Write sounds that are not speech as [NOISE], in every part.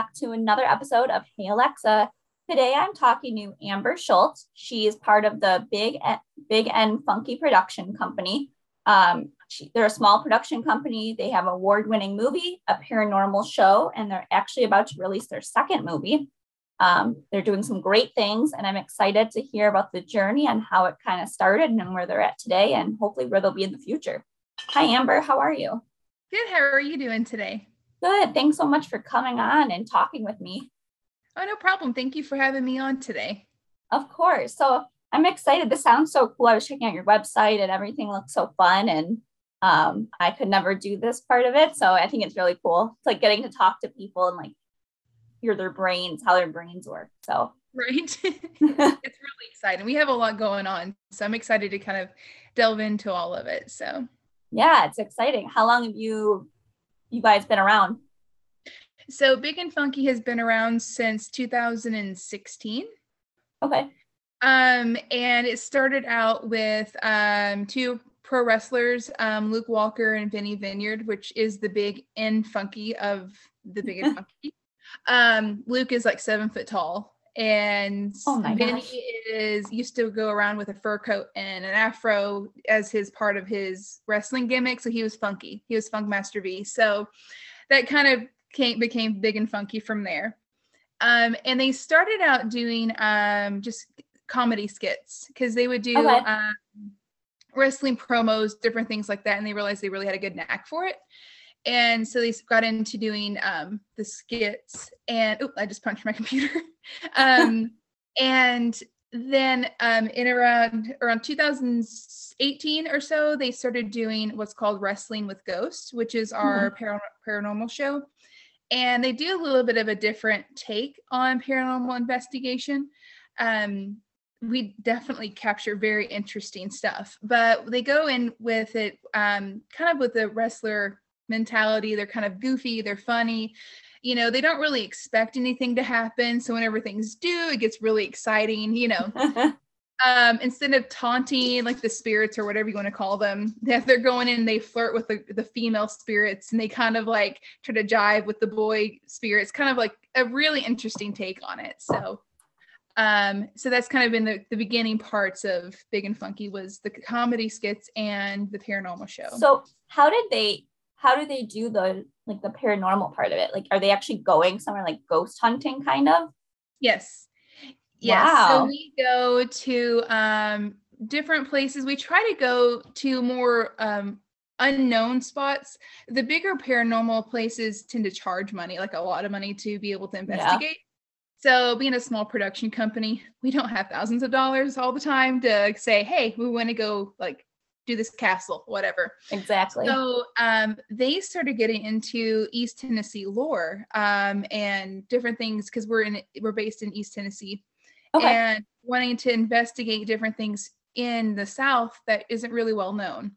back to another episode of Hey Alexa. Today I'm talking to Amber Schultz. She is part of the Big Big N Funky production company. Um, she, they're a small production company. They have award-winning movie, a paranormal show, and they're actually about to release their second movie. Um, they're doing some great things, and I'm excited to hear about the journey and how it kind of started and where they're at today, and hopefully where they'll be in the future. Hi, Amber. How are you? Good. How are you doing today? Good. Thanks so much for coming on and talking with me. Oh, no problem. Thank you for having me on today. Of course. So I'm excited. This sounds so cool. I was checking out your website and everything looks so fun. And um, I could never do this part of it. So I think it's really cool. It's like getting to talk to people and like hear their brains, how their brains work. So right. [LAUGHS] it's [LAUGHS] really exciting. We have a lot going on. So I'm excited to kind of delve into all of it. So yeah, it's exciting. How long have you you guys been around? So Big and Funky has been around since 2016. Okay. Um, and it started out with um, two pro wrestlers, um, Luke Walker and Vinny Vineyard, which is the Big and Funky of the Big and [LAUGHS] Funky. Um, Luke is like seven foot tall, and oh Vinny gosh. is used to go around with a fur coat and an afro as his part of his wrestling gimmick. So he was funky. He was Funk Master V. So that kind of came became big and funky from there. Um, and they started out doing um, just comedy skits because they would do okay. um, wrestling promos, different things like that, and they realized they really had a good knack for it. And so they got into doing um, the skits. And oh, I just punched my [LAUGHS] computer. um, and then um, in around around 2018 or so, they started doing what's called Wrestling with Ghosts, which is our mm-hmm. paranormal show and they do a little bit of a different take on paranormal investigation. Um, we definitely capture very interesting stuff, but they go in with it um, kind of with the wrestler mentality. They're kind of goofy, they're funny. You know, they don't really expect anything to happen. So whenever things do, it gets really exciting, you know. [LAUGHS] um, instead of taunting like the spirits or whatever you want to call them, [LAUGHS] that they're going in, they flirt with the, the female spirits and they kind of like try to jive with the boy spirits, kind of like a really interesting take on it. So, um, so that's kind of been the, the beginning parts of Big and Funky was the comedy skits and the paranormal show. So how did they how do they do the like the paranormal part of it? Like are they actually going somewhere like ghost hunting kind of? Yes. Yes. Wow. So we go to um, different places. We try to go to more um, unknown spots. The bigger paranormal places tend to charge money, like a lot of money to be able to investigate. Yeah. So, being a small production company, we don't have thousands of dollars all the time to say, "Hey, we want to go like do this castle, whatever." Exactly. So, um, they started getting into East Tennessee lore um, and different things because we're in we're based in East Tennessee okay. and wanting to investigate different things in the South that isn't really well known.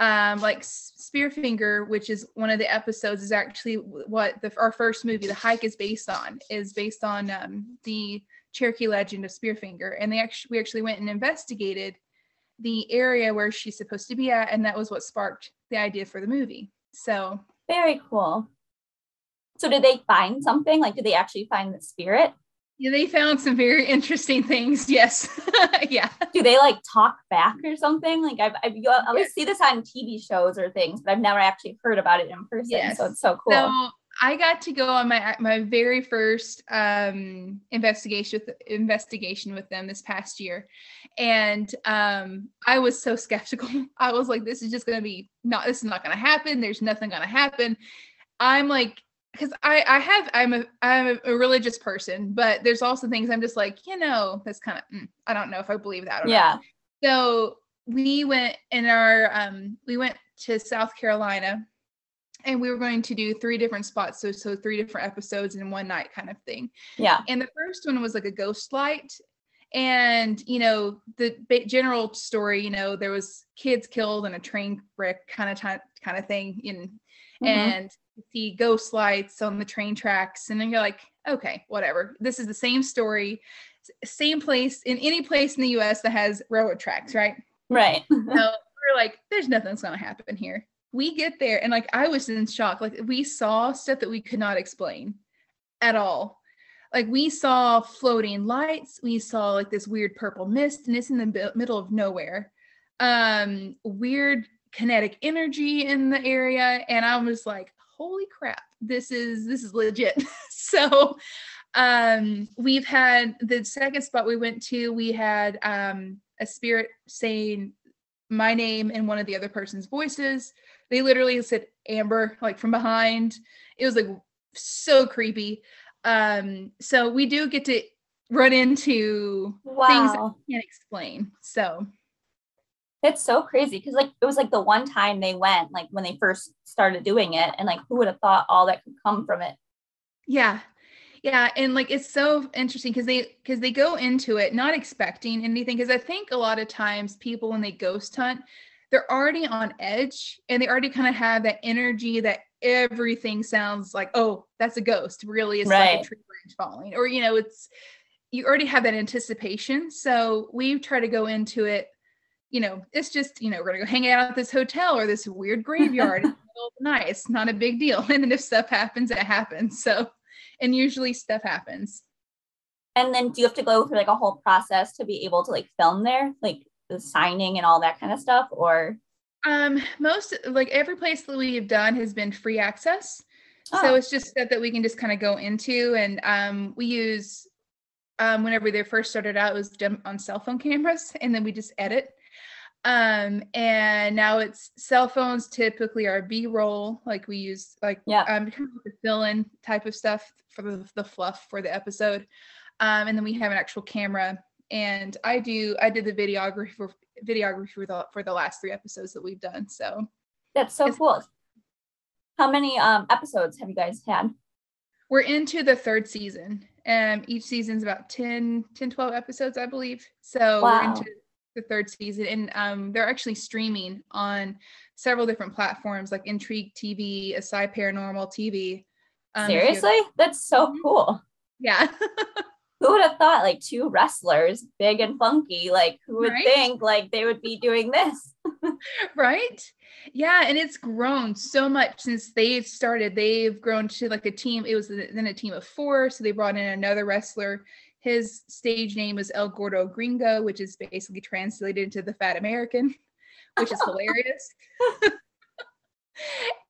Um, like Spearfinger, which is one of the episodes, is actually what the, our first movie, The Hike, is based on. Is based on um, the Cherokee legend of Spearfinger, and they actually we actually went and investigated the area where she's supposed to be at, and that was what sparked the idea for the movie. So very cool. So did they find something? Like, did they actually find the spirit? Yeah, they found some very [LAUGHS] interesting things. Yes. [LAUGHS] yeah. Do they like talk back or something? Like I've, I've you always see this on TV shows or things, but I've never actually heard about it in person. Yes. So it's so cool. So I got to go on my my very first um, investigation with investigation with them this past year, and um, I was so skeptical. [LAUGHS] I was like, "This is just going to be not. This is not going to happen. There's nothing going to happen." I'm like because I I have I'm a I'm a religious person, but there's also things I'm just like you know that's kind of mm, I don't know if I believe that. yeah. Not. So we went in our um we went to South Carolina, and we were going to do three different spots, so so three different episodes in one night kind of thing. Yeah. And the first one was like a ghost light, and you know the general story you know there was kids killed in a train wreck kind of t- kind of thing in mm-hmm. and see ghost lights on the train tracks and then you're like okay whatever this is the same story same place in any place in the us that has railroad tracks right right [LAUGHS] so we're like there's nothing that's going to happen here we get there and like i was in shock like we saw stuff that we could not explain at all. Like we saw floating lights, we saw like this weird purple mist, and it's in the middle of nowhere. Um, weird kinetic energy in the area, and I was like, "Holy crap, this is this is legit." [LAUGHS] so, um, we've had the second spot we went to. We had um a spirit saying my name and one of the other person's voices. They literally said Amber like from behind. It was like so creepy. Um, so we do get to run into things that Wow. can't explain. So It's so crazy because like it was like the one time they went, like when they first started doing it, and like who would have thought all that could come from it? yeah. Yeah, and like it's so interesting because they because they go into it not expecting anything because I think a lot of times people when they ghost hunt they're already on edge and they already kind of have that energy that everything sounds like oh that's a ghost really it's like a tree branch falling or you know it's you already have that anticipation so we try to go into it you know it's just you know we're gonna go hang out at this hotel or this weird [LAUGHS] graveyard in the middle of the night it's not a big deal [LAUGHS] and then if stuff happens it happens so and usually stuff happens. And then do you have to go through like a whole process to be able to like film there, like the signing and all that kind of stuff? Or um most like every place that we've done has been free access so Oh. it's just stuff that we can just kind of go into and um we use um whenever they first started out it was done on cell phone cameras [LAUGHS] and then we just edit um and now it's cell phones typically are b-roll like we use like Yeah. um the fill-in type of stuff for the, the fluff for the episode um and then we have an actual camera and i do i did the videography for videography for the for the last three episodes that we've done so that's so cool. How many um episodes have you guys had? we're into the third season um each season's about 10 10 12 episodes i believe so we're into the third season and um they're actually streaming on several different platforms like intrigue tv asai paranormal tv um, Seriously? That's so Mhm. cool. yeah [LAUGHS] Who would have thought like two wrestlers, big and funky, like who would Right? think like they would be doing this? [LAUGHS] right? Yeah and it's grown so much since they've started. They've grown to like a team it was then a team of four so they brought in another wrestler. His stage name was el gordo gringo which is basically translated into the fat american which is [LAUGHS] hilarious.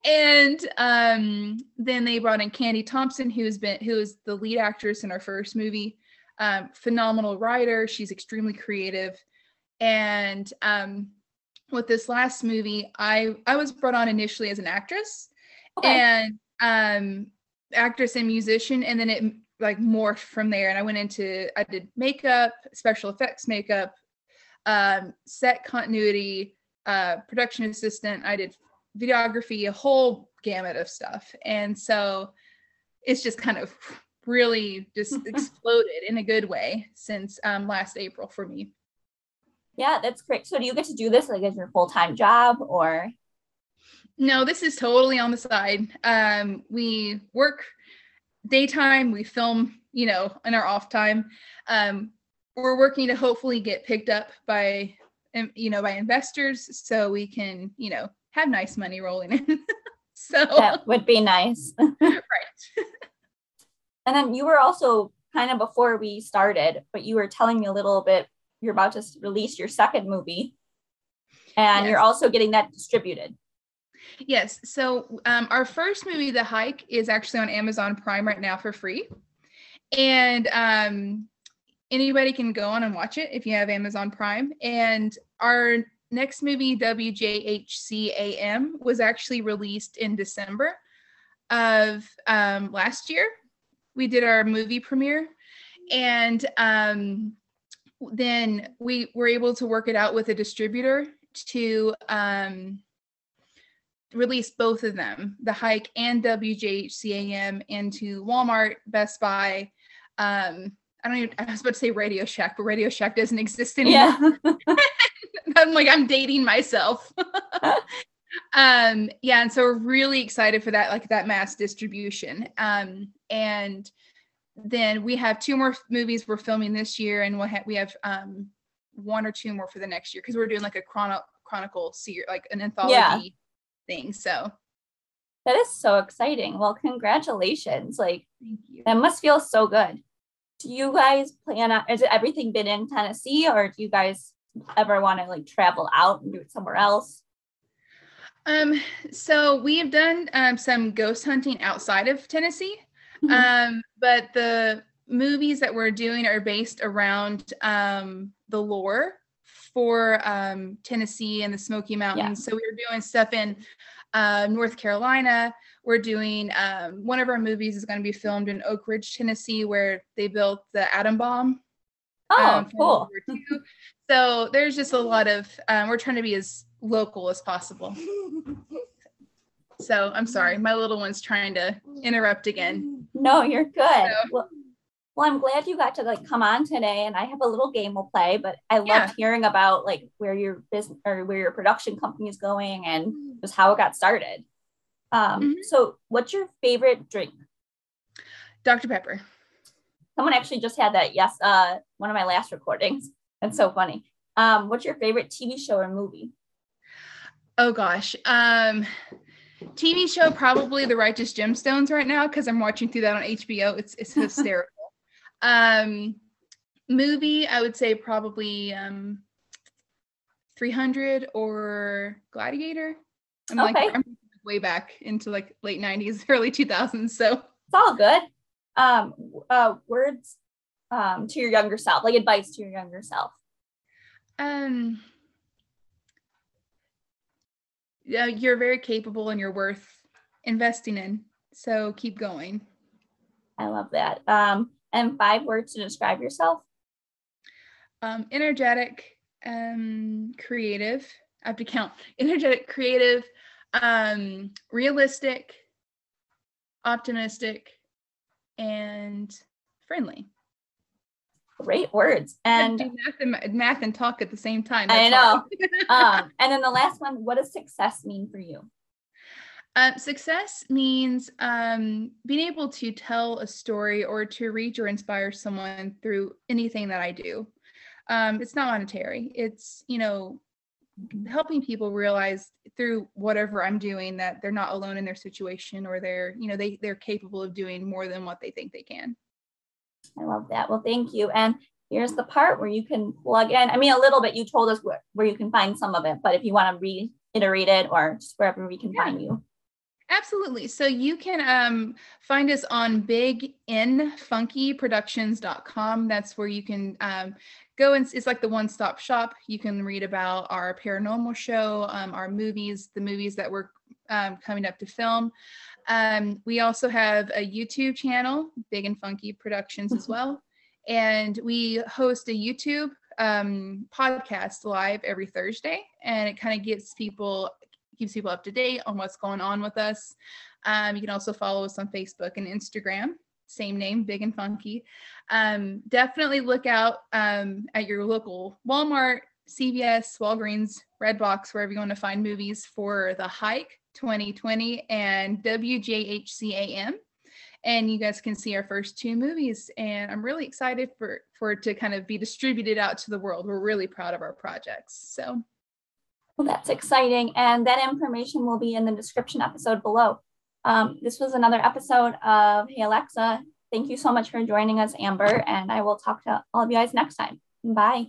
And um then they brought in candy thompson who's been who is the lead actress in our first movie um phenomenal writer. She's extremely creative. And um with this last movie i i was brought on initially as an actress Okay. and um actress and musician and then it like morphed from there. And i went into i did makeup special effects makeup um set continuity uh production assistant. I did videography a whole gamut of stuff. And so it's just kind of really just [LAUGHS] exploded in a good way since um last april for me yeah, that's great. So do you get to do this like as your full-time job or No, this is totally on the side. Um, we work daytime, we film, you know, in our off time. Um, we're working to hopefully get picked up by, you know, by investors so we can, you know, have nice money rolling in. [LAUGHS] so, that would be nice. [LAUGHS] right. And then you were also kind of before we started, but you were telling me a little bit. You're about to release your second movie, and you're also getting that distributed. Yes. So um, our first movie, The Hike, is actually on Amazon Prime right now for free. And um, anybody can go on and watch it if you have Amazon Prime. And our next movie, WJHCAM, was actually released in December of um, last year. We did our movie premiere. And um, then we were able to work it out with a distributor to um, release both of them, the hike and WJHCAM, into Walmart, Best Buy. Um, I don't even, I was about to say Radio Shack, but Radio Shack doesn't exist anymore. Yeah. [LAUGHS] I'm like, I'm dating myself. [LAUGHS] um, yeah, and so we're really excited for that, like that mass distribution. Um, and then we have two more movies we're filming this year, and we'll ha- we have um one or two more for the next year because we're doing like a chrono- chronicle series, like an anthology thing. So That is so exciting. Well, congratulations. Like, Thank you. that must feel so good. Do you guys plan on, is everything been in Tennessee or do you guys ever want to like travel out and do it somewhere else? Um, so we have done um, some ghost hunting outside of Tennessee, Mhm. um, but the movies that we're doing are based around um, the lore for um, Tennessee and the Smoky Mountains. So we were doing stuff in uh, North Carolina. We're doing um, one of our movies is going to be filmed in Oak Ridge, Tennessee, where they built the atom bomb. Oh, um, cool. So there's just a lot of um, we're trying to be as local as possible. So I'm sorry, my little one's trying to interrupt again. No, you're good. So- Well, well, I'm glad you got to like come on today, and I have a little game we'll play. But I loved Yeah. hearing about like where your business or where your production company is going and just how it got started. Um, Mhm. so what's your favorite drink? Dr. Pepper. Someone actually just had that. Yes, uh, one of my last recordings. That's so funny. Um, what's your favorite TV show or movie? Oh gosh. Um TV show probably The Righteous Gemstones right now because I'm watching through that on HBO. It's it's hysterical. [LAUGHS] um movie, I would say probably um 300 or Gladiator. I'm like Okay. I'm way back into like late 90s, [LAUGHS] early 2000s. So It's all good. Um, uh, words um, to your younger self, like advice to your younger self. Um, yeah, you're very capable and you're worth investing in. So keep going. I love that. Um, and five words to describe yourself. Um, energetic, um, creative. I have to count. [LAUGHS] Energetic, creative, um, realistic, optimistic, and friendly. Great words. And math and math and talk at the same time. I That's hard. [LAUGHS] um, and then the last one, what does success mean for you? Um, success means um, being able to tell a story or to reach or inspire someone through anything that I do. Um, it's not monetary. It's you know helping people realize through whatever I'm doing that they're not alone in their situation or they're you know they they're capable of doing more than what they think they can. I love that. Well, thank you. And here's the part where you can plug in. I mean, a little bit, you told us where, where you can find some of it, but if you want to reiterate it or just wherever we can Yeah. find you. Absolutely. So you can um, find us on biginfunkyproductions.com. That's where you can um, go and it's like the one stop shop. You can read about our paranormal show, um, our movies, the movies that we're um, coming up to film. Um, we also have a YouTube channel, Big and Funky Productions, as well. And we host a YouTube um, podcast live every Thursday, and it kind of gets people keeps people up to date on what's going on with us. Um, you can also follow us on Facebook and Instagram, same name, Big and Funky. Um, definitely look out um, at your local Walmart, CVS, Walgreens, Redbox, wherever you want to find movies for The Hike 2020 and WJHCAM. And you guys can see our first two movies. And I'm really excited for, for it to kind of be distributed out to the world. We're really proud of our projects. So Well, that's exciting. And that information will be in the description episode below. Um, this was another episode of Hey Alexa. Thank you so much for joining us, Amber. And I will talk to all of you guys next time. Bye.